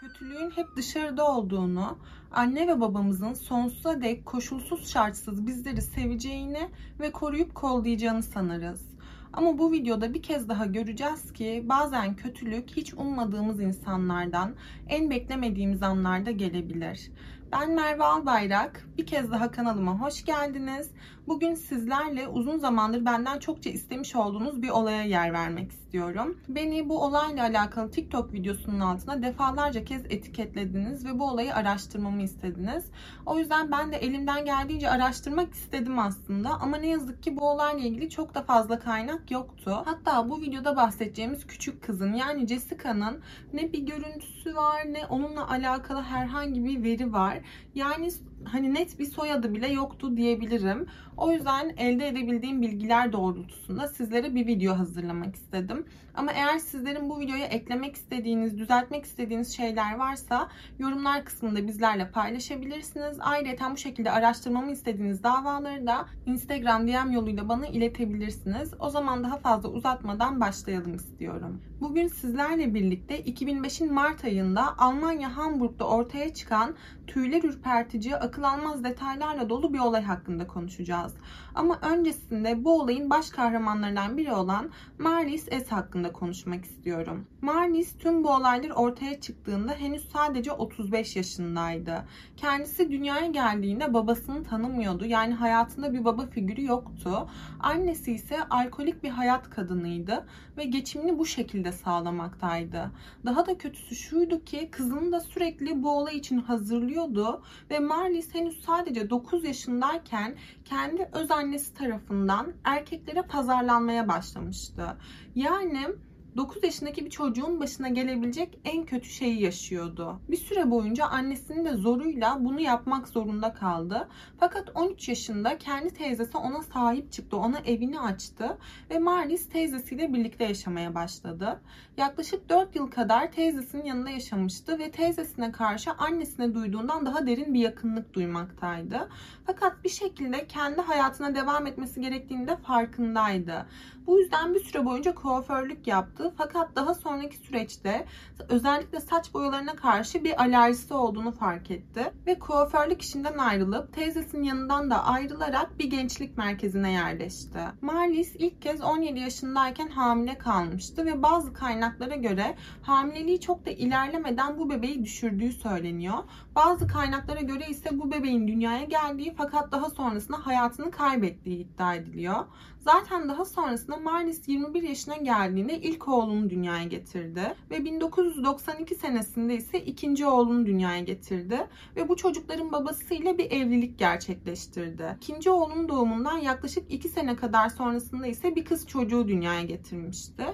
kötülüğün hep dışarıda olduğunu, anne ve babamızın sonsuza dek koşulsuz şartsız bizleri seveceğini ve koruyup kollayacağını sanırız. Ama bu videoda bir kez daha göreceğiz ki bazen kötülük hiç ummadığımız insanlardan en beklemediğimiz anlarda gelebilir. Ben Merve Albayrak. Bir kez daha kanalıma hoş geldiniz. Bugün sizlerle uzun zamandır benden çokça istemiş olduğunuz bir olaya yer vermek istiyorum. Beni bu olayla alakalı TikTok videosunun altına defalarca kez etiketlediniz ve bu olayı araştırmamı istediniz. O yüzden ben de elimden geldiğince araştırmak istedim aslında ama ne yazık ki bu olayla ilgili çok da fazla kaynak yoktu. Hatta bu videoda bahsedeceğimiz küçük kızın yani Jessica'nın ne bir görüntüsü var ne onunla alakalı herhangi bir veri var. Yani hani net bir soyadı bile yoktu diyebilirim. O yüzden elde edebildiğim bilgiler doğrultusunda sizlere bir video hazırlamak istedim. Ama eğer sizlerin bu videoya eklemek istediğiniz, düzeltmek istediğiniz şeyler varsa yorumlar kısmında bizlerle paylaşabilirsiniz. Ayrıca bu şekilde araştırmamı istediğiniz davaları da Instagram DM yoluyla bana iletebilirsiniz. O zaman daha fazla uzatmadan başlayalım istiyorum. Bugün sizlerle birlikte 2005'in Mart ayında Almanya Hamburg'da ortaya çıkan tüyler ürpertici, akıl almaz detaylarla dolu bir olay hakkında konuşacağız. Ama öncesinde bu olayın baş kahramanlarından biri olan Marlies S hakkında konuşmak istiyorum. Marlies tüm bu olaylar ortaya çıktığında henüz sadece 35 yaşındaydı. Kendisi dünyaya geldiğinde babasını tanımıyordu. Yani hayatında bir baba figürü yoktu. Annesi ise alkolik bir hayat kadınıydı ve geçimini bu şekilde sağlamaktaydı. Daha da kötüsü şuydu ki kızını da sürekli bu olay için hazırlıyordu ve Marlies henüz sadece 9 yaşındayken kendi öz annesi tarafından erkeklere pazarlanmaya başlamıştı. Yani 9 yaşındaki bir çocuğun başına gelebilecek en kötü şeyi yaşıyordu. Bir süre boyunca annesinin de zoruyla bunu yapmak zorunda kaldı. Fakat 13 yaşında kendi teyzesi ona sahip çıktı, ona evini açtı ve Marlies teyzesiyle birlikte yaşamaya başladı. Yaklaşık 4 yıl kadar teyzesinin yanında yaşamıştı ve teyzesine karşı annesine duyduğundan daha derin bir yakınlık duymaktaydı. Fakat bir şekilde kendi hayatına devam etmesi gerektiğinde farkındaydı. Bu yüzden bir süre boyunca kuaförlük yaptı. Fakat daha sonraki süreçte özellikle saç boyalarına karşı bir alerjisi olduğunu fark etti. Ve kuaförlük işinden ayrılıp teyzesinin yanından da ayrılarak bir gençlik merkezine yerleşti. Marlies ilk kez 17 yaşındayken hamile kalmıştı ve bazı kaynaklara göre hamileliği çok da ilerlemeden bu bebeği düşürdüğü söyleniyor. Bazı kaynaklara göre ise bu bebeğin dünyaya geldiği fakat daha sonrasında hayatını kaybettiği iddia ediliyor. Zaten daha sonrasında Marlis 21 yaşına geldiğinde ilk oğlunu dünyaya getirdi ve 1992 senesinde ise ikinci oğlunu dünyaya getirdi ve bu çocukların babasıyla bir evlilik gerçekleştirdi. İkinci oğlunun doğumundan yaklaşık 2 sene kadar sonrasında ise bir kız çocuğu dünyaya getirmişti.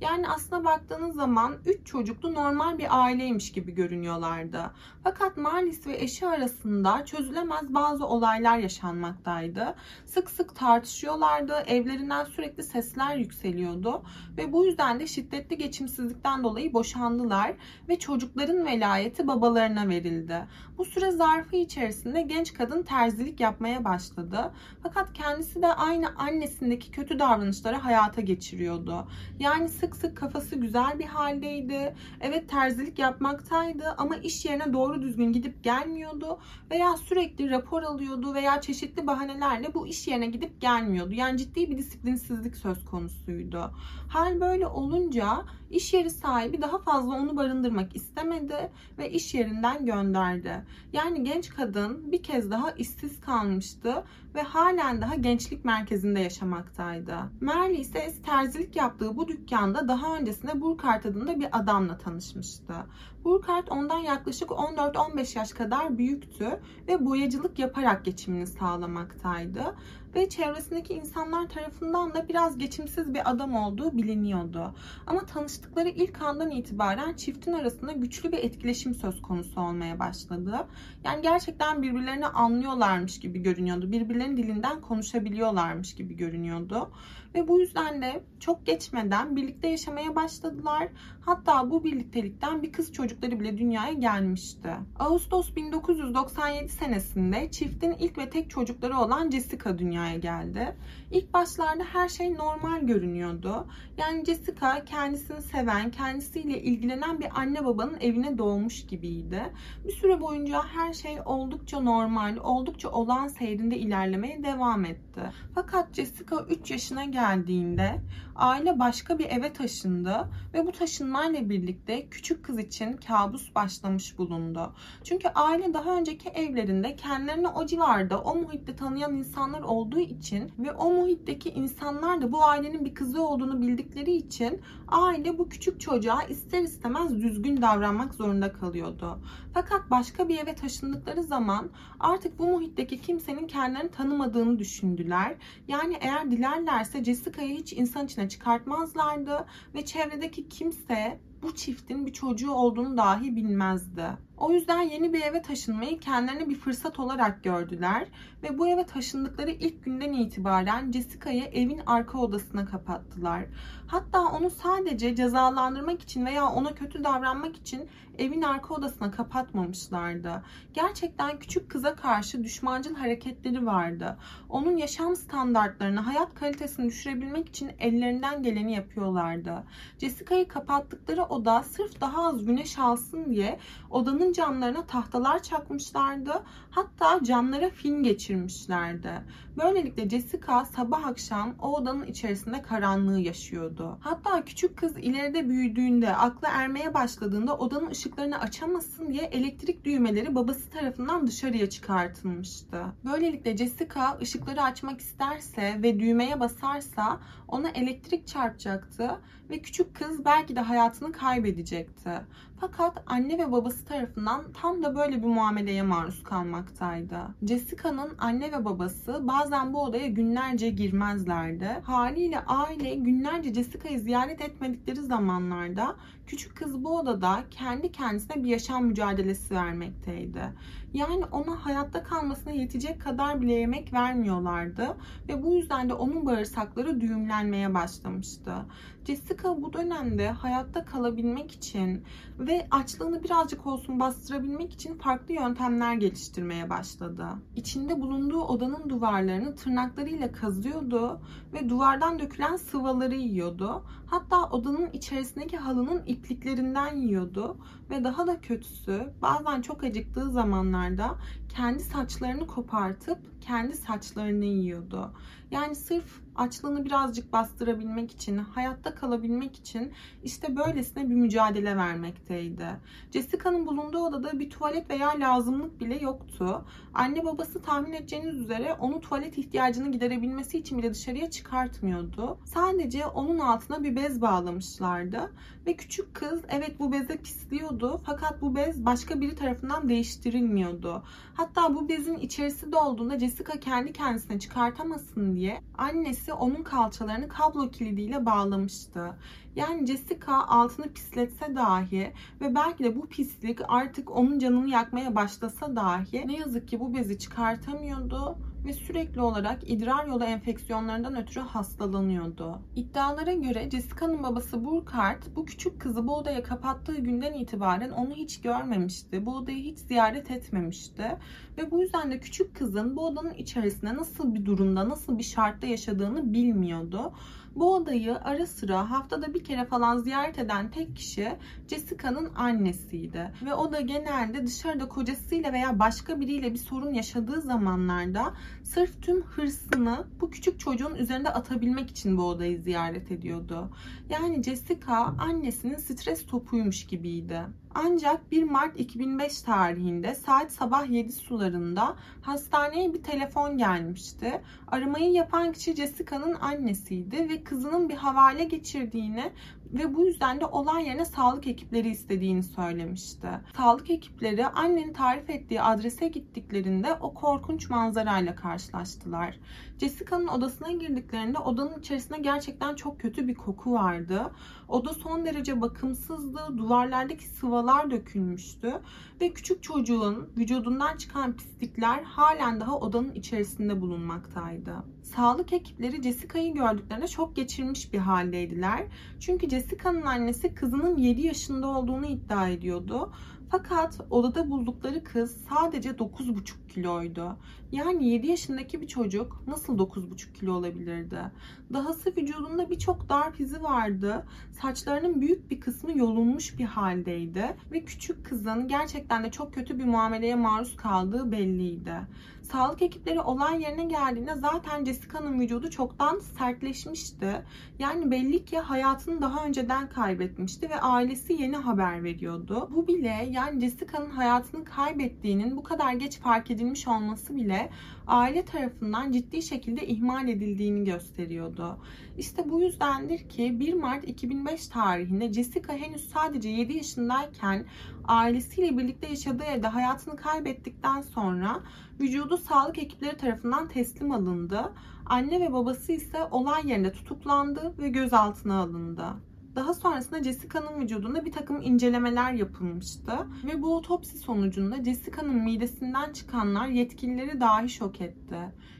Yani aslına baktığınız zaman 3 çocuklu normal bir aileymiş gibi görünüyorlardı. Fakat Marlis ve eşi arasında çözülemez bazı olaylar yaşanmaktaydı. Sık sık tartışıyorlardı, evlerinden sürekli sesler yükseliyordu ve bu yüzden de şiddetli geçimsizlikten dolayı boşandılar ve çocukların velayeti babalarına verildi. Bu süre zarfı içerisinde genç kadın terzilik yapmaya başladı. Fakat kendisi de aynı annesindeki kötü davranışları hayata geçiriyordu. Yani sık sık kafası güzel bir haldeydi. Evet terzilik yapmaktaydı ama iş yerine doğru düzgün gidip gelmiyordu veya sürekli rapor alıyordu veya çeşitli bahanelerle bu iş yerine gidip gelmiyordu. Yani ciddi bir disiplinsizlik söz konusuydu. Hal böyle olunca iş yeri sahibi daha fazla onu barındırmak istemedi ve iş yerinden gönderdi. Yani genç kadın bir kez daha işsiz kalmıştı ve halen daha gençlik merkezinde yaşamaktaydı. Merle ise terzilik yaptığı bu dükkanda daha öncesinde Burkart adında bir adamla tanışmıştı. Burkart ondan yaklaşık 14-15 yaş kadar büyüktü ve boyacılık yaparak geçimini sağlamaktaydı ve çevresindeki insanlar tarafından da biraz geçimsiz bir adam olduğu biliniyordu. Ama tanıştıkları ilk andan itibaren çiftin arasında güçlü bir etkileşim söz konusu olmaya başladı. Yani gerçekten birbirlerini anlıyorlarmış gibi görünüyordu. Birbirlerinin dilinden konuşabiliyorlarmış gibi görünüyordu. Ve bu yüzden de çok geçmeden birlikte yaşamaya başladılar. Hatta bu birliktelikten bir kız çocukları bile dünyaya gelmişti. Ağustos 1997 senesinde çiftin ilk ve tek çocukları olan Jessica dünyaya geldi. İlk başlarda her şey normal görünüyordu. Yani Jessica kendisini seven, kendisiyle ilgilenen bir anne babanın evine doğmuş gibiydi. Bir süre boyunca her şey oldukça normal, oldukça olan seyrinde ilerlemeye devam etti. Fakat Jessica 3 yaşına geldiğinde aile başka bir eve taşındı ve bu taşınmayla birlikte küçük kız için kabus başlamış bulundu. Çünkü aile daha önceki evlerinde kendilerini o civarda, o muhitte tanıyan insanlar olduğu için ve o muhitteki insanlar da bu ailenin bir kızı olduğunu bildikleri için aile bu küçük çocuğa ister istemez düzgün davranmak zorunda kalıyordu. Fakat başka bir eve taşındıkları zaman artık bu muhitteki kimsenin kendilerini tanımadığını düşündüler. Yani eğer dilerlerse Jessica'yı hiç insan içine çıkartmazlardı ve çevredeki kimse bu çiftin bir çocuğu olduğunu dahi bilmezdi. O yüzden yeni bir eve taşınmayı kendilerine bir fırsat olarak gördüler ve bu eve taşındıkları ilk günden itibaren Jessica'yı evin arka odasına kapattılar. Hatta onu sadece cezalandırmak için veya ona kötü davranmak için evin arka odasına kapatmamışlardı. Gerçekten küçük kıza karşı düşmancıl hareketleri vardı. Onun yaşam standartlarını, hayat kalitesini düşürebilmek için ellerinden geleni yapıyorlardı. Jessica'yı kapattıkları oda sırf daha az güneş alsın diye odanın camlarına tahtalar çakmışlardı. Hatta camlara film geçirmişlerdi. Böylelikle Jessica sabah akşam o odanın içerisinde karanlığı yaşıyordu. Hatta küçük kız ileride büyüdüğünde, aklı ermeye başladığında odanın ışıklarını açamasın diye elektrik düğmeleri babası tarafından dışarıya çıkartılmıştı. Böylelikle Jessica ışıkları açmak isterse ve düğmeye basarsa ona elektrik çarpacaktı ve küçük kız belki de hayatını kaybedecekti. Fakat anne ve babası tarafından tam da böyle bir muameleye maruz kalmaktaydı. Jessica'nın anne ve babası bazen bu odaya günlerce girmezlerdi. Haliyle aile günlerce Jessica'yı ziyaret etmedikleri zamanlarda küçük kız bu odada kendi kendisine bir yaşam mücadelesi vermekteydi. Yani ona hayatta kalmasına yetecek kadar bile yemek vermiyorlardı ve bu yüzden de onun bağırsakları düğümlenmeye başlamıştı. Jessica bu dönemde hayatta kalabilmek için ve açlığını birazcık olsun bastırabilmek için farklı yöntemler geliştirmeye başladı. İçinde bulunduğu odanın duvarlarını tırnaklarıyla kazıyordu ve duvardan dökülen sıvaları yiyordu. Hatta odanın içerisindeki halının ipliklerinden yiyordu ve daha da kötüsü bazen çok acıktığı zamanlarda kendi saçlarını kopartıp kendi saçlarını yiyordu. Yani sırf açlığını birazcık bastırabilmek için, hayatta kalabilmek için işte böylesine bir mücadele vermekteydi. Jessica'nın bulunduğu odada bir tuvalet veya lazımlık bile yoktu. Anne babası tahmin edeceğiniz üzere onu tuvalet ihtiyacını giderebilmesi için bile dışarıya çıkartmıyordu. Sadece onun altına bir bez bağlamışlardı ve küçük kız evet bu beze pisliyordu fakat bu bez başka biri tarafından değiştirilmiyordu. Hatta bu bezin içerisi dolduğunda Jessica kendi kendisine çıkartamasın diye annesi onun kalçalarını kablo kilidiyle bağlamıştı. Yani Jessica altını pisletse dahi ve belki de bu pislik artık onun canını yakmaya başlasa dahi ne yazık ki bu bezi çıkartamıyordu ve sürekli olarak idrar yolu enfeksiyonlarından ötürü hastalanıyordu. İddialara göre Jessica'nın babası Burkhardt bu küçük kızı bu odaya kapattığı günden itibaren onu hiç görmemişti. Bu odayı hiç ziyaret etmemişti. Ve bu yüzden de küçük kızın bu odanın içerisinde nasıl bir durumda, nasıl bir şartta yaşadığını bilmiyordu. Bu odayı ara sıra haftada bir kere falan ziyaret eden tek kişi Jessica'nın annesiydi. Ve o da genelde dışarıda kocasıyla veya başka biriyle bir sorun yaşadığı zamanlarda sırf tüm hırsını bu küçük çocuğun üzerinde atabilmek için bu odayı ziyaret ediyordu. Yani Jessica annesinin stres topuymuş gibiydi. Ancak 1 Mart 2005 tarihinde saat sabah 7 sularında hastaneye bir telefon gelmişti. Aramayı yapan kişi Jessica'nın annesiydi ve kızının bir havale geçirdiğini ve bu yüzden de olay yerine sağlık ekipleri istediğini söylemişti. Sağlık ekipleri annenin tarif ettiği adrese gittiklerinde o korkunç manzarayla karşılaştılar. Jessica'nın odasına girdiklerinde odanın içerisinde gerçekten çok kötü bir koku vardı. Oda son derece bakımsızdı. Duvarlardaki sıvalar dökülmüştü ve küçük çocuğun vücudundan çıkan pislikler halen daha odanın içerisinde bulunmaktaydı. Sağlık ekipleri Jessica'yı gördüklerinde çok geçirmiş bir haldeydiler. Çünkü Jessica'nın annesi kızının 7 yaşında olduğunu iddia ediyordu. Fakat odada buldukları kız sadece 9,5 kiloydu. Yani 7 yaşındaki bir çocuk nasıl 9,5 kilo olabilirdi? Dahası vücudunda birçok darp izi vardı. Saçlarının büyük bir kısmı yolunmuş bir haldeydi. Ve küçük kızın gerçekten de çok kötü bir muameleye maruz kaldığı belliydi. Sağlık ekipleri olay yerine geldiğinde zaten Jessica'nın vücudu çoktan sertleşmişti. Yani belli ki hayatını daha önceden kaybetmişti ve ailesi yeni haber veriyordu. Bu bile yani Jessica'nın hayatını kaybettiğinin bu kadar geç fark edilmiş olması bile aile tarafından ciddi şekilde ihmal edildiğini gösteriyordu. İşte bu yüzdendir ki 1 Mart 2005 tarihinde Jessica henüz sadece 7 yaşındayken ailesiyle birlikte yaşadığı evde hayatını kaybettikten sonra vücudu sağlık ekipleri tarafından teslim alındı. Anne ve babası ise olay yerinde tutuklandı ve gözaltına alındı. Daha sonrasında Jessica'nın vücudunda bir takım incelemeler yapılmıştı ve bu otopsi sonucunda Jessica'nın midesinden çıkanlar yetkilileri dahi şok etti.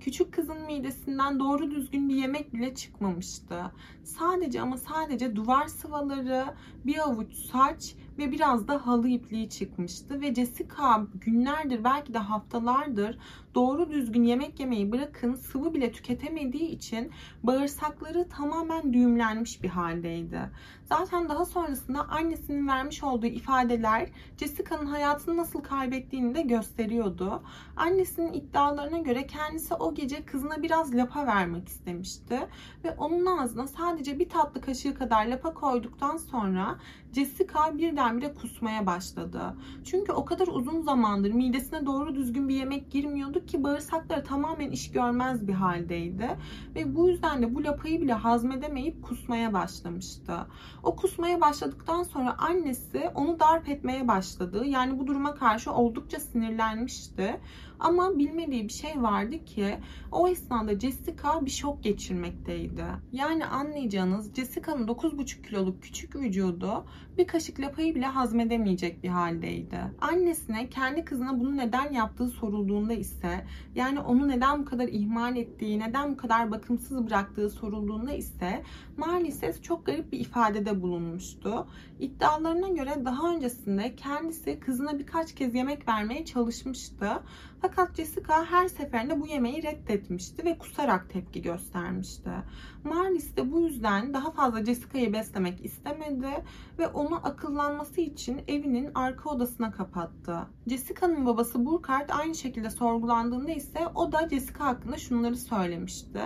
Küçük kızın midesinden doğru düzgün bir yemek bile çıkmamıştı. Sadece ama sadece duvar sıvaları, bir avuç saç ve biraz da halı ipliği çıkmıştı ve Jessica günlerdir belki de haftalardır doğru düzgün yemek yemeyi bırakın sıvı bile tüketemediği için bağırsakları tamamen düğümlenmiş bir haldeydi. Zaten daha sonrasında annesinin vermiş olduğu ifadeler Jessica'nın hayatını nasıl kaybettiğini de gösteriyordu. Annesinin iddialarına göre kendisi o gece kızına biraz lapa vermek istemişti ve onun ağzına sadece bir tatlı kaşığı kadar lapa koyduktan sonra Jessica birdenbire kusmaya başladı. Çünkü o kadar uzun zamandır midesine doğru düzgün bir yemek girmiyordu ki bağırsakları tamamen iş görmez bir haldeydi. Ve bu yüzden de bu lapayı bile hazmedemeyip kusmaya başlamıştı. O kusmaya başladıktan sonra annesi onu darp etmeye başladı. Yani bu duruma karşı oldukça sinirlenmişti. Ama bilmediği bir şey vardı ki o esnada Jessica bir şok geçirmekteydi. Yani anlayacağınız Jessica'nın 9,5 kiloluk küçük vücudu bir kaşık lapayı bile hazmedemeyecek bir haldeydi. Annesine kendi kızına bunu neden yaptığı sorulduğunda ise yani onu neden bu kadar ihmal ettiği, neden bu kadar bakımsız bıraktığı sorulduğunda ise maalesef çok garip bir ifadede bulunmuştu. İddialarına göre daha öncesinde kendisi kızına birkaç kez yemek vermeye çalışmıştı. Fakat Jessica her seferinde bu yemeği reddetmişti ve kusarak tepki göstermişti. Marlis de bu yüzden daha fazla Jessica'yı beslemek istemedi ve onu akıllanması için evinin arka odasına kapattı. Jessica'nın babası Burkhardt aynı şekilde sorgulandığında ise o da Jessica hakkında şunları söylemişti.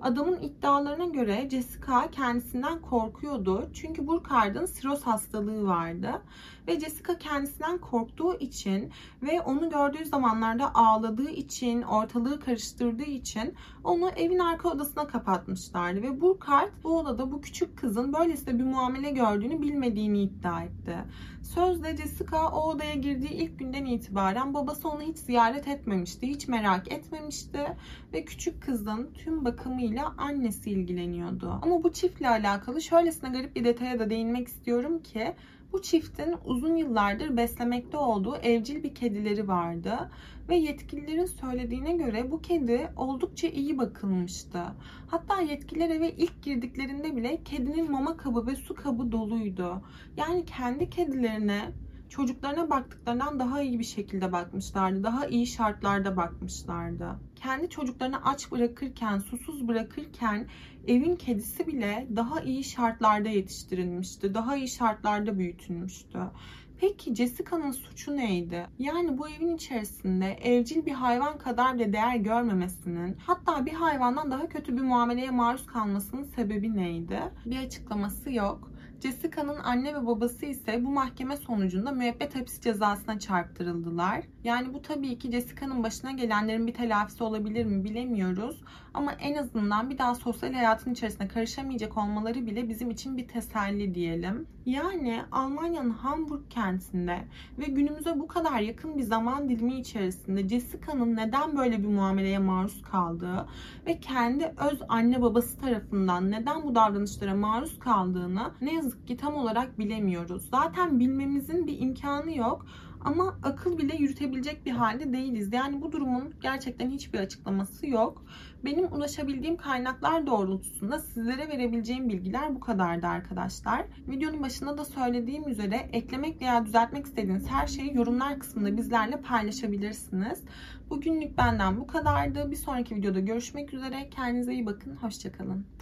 Adamın iddialarına göre Jessica kendisinden korkuyordu. Çünkü Burkhardt'ın siroz hastalığı vardı. Ve Jessica kendisinden korktuğu için ve onu gördüğü zamanlarda ağladığı için, ortalığı karıştırdığı için onu evin arka odasına kapatmışlardı. Ve Burkhardt bu odada bu küçük kızın böylesine bir muamele gördüğünü bilmediğini iddia etti. Sözde Jessica o odaya girdiği ilk günden itibaren babası onu hiç ziyaret etmemişti, hiç merak etmemişti ve küçük kızın tüm bakımıyla annesi ilgileniyordu. Ama bu çiftle alakalı şöylesine garip bir detaya da değinmek istiyorum ki bu çiftin uzun yıllardır beslemekte olduğu evcil bir kedileri vardı ve yetkililerin söylediğine göre bu kedi oldukça iyi bakılmıştı. Hatta yetkililer eve ilk girdiklerinde bile kedinin mama kabı ve su kabı doluydu. Yani kendi kedilerine çocuklarına baktıklarından daha iyi bir şekilde bakmışlardı. Daha iyi şartlarda bakmışlardı. Kendi çocuklarını aç bırakırken, susuz bırakırken evin kedisi bile daha iyi şartlarda yetiştirilmişti. Daha iyi şartlarda büyütülmüştü. Peki Jessica'nın suçu neydi? Yani bu evin içerisinde evcil bir hayvan kadar bile değer görmemesinin, hatta bir hayvandan daha kötü bir muameleye maruz kalmasının sebebi neydi? Bir açıklaması yok. Jessica'nın anne ve babası ise bu mahkeme sonucunda müebbet hapis cezasına çarptırıldılar. Yani bu tabii ki Jessica'nın başına gelenlerin bir telafisi olabilir mi bilemiyoruz. Ama en azından bir daha sosyal hayatın içerisine karışamayacak olmaları bile bizim için bir teselli diyelim. Yani Almanya'nın Hamburg kentinde ve günümüze bu kadar yakın bir zaman dilimi içerisinde Jessica'nın neden böyle bir muameleye maruz kaldığı ve kendi öz anne babası tarafından neden bu davranışlara maruz kaldığını ne yazık ki tam olarak bilemiyoruz. Zaten bilmemizin bir imkanı yok. Ama akıl bile yürütebilecek bir halde değiliz. Yani bu durumun gerçekten hiçbir açıklaması yok. Benim ulaşabildiğim kaynaklar doğrultusunda sizlere verebileceğim bilgiler bu kadardı arkadaşlar. Videonun başında da söylediğim üzere eklemek veya düzeltmek istediğiniz her şeyi yorumlar kısmında bizlerle paylaşabilirsiniz. Bugünlük benden bu kadardı. Bir sonraki videoda görüşmek üzere. Kendinize iyi bakın. Hoşçakalın.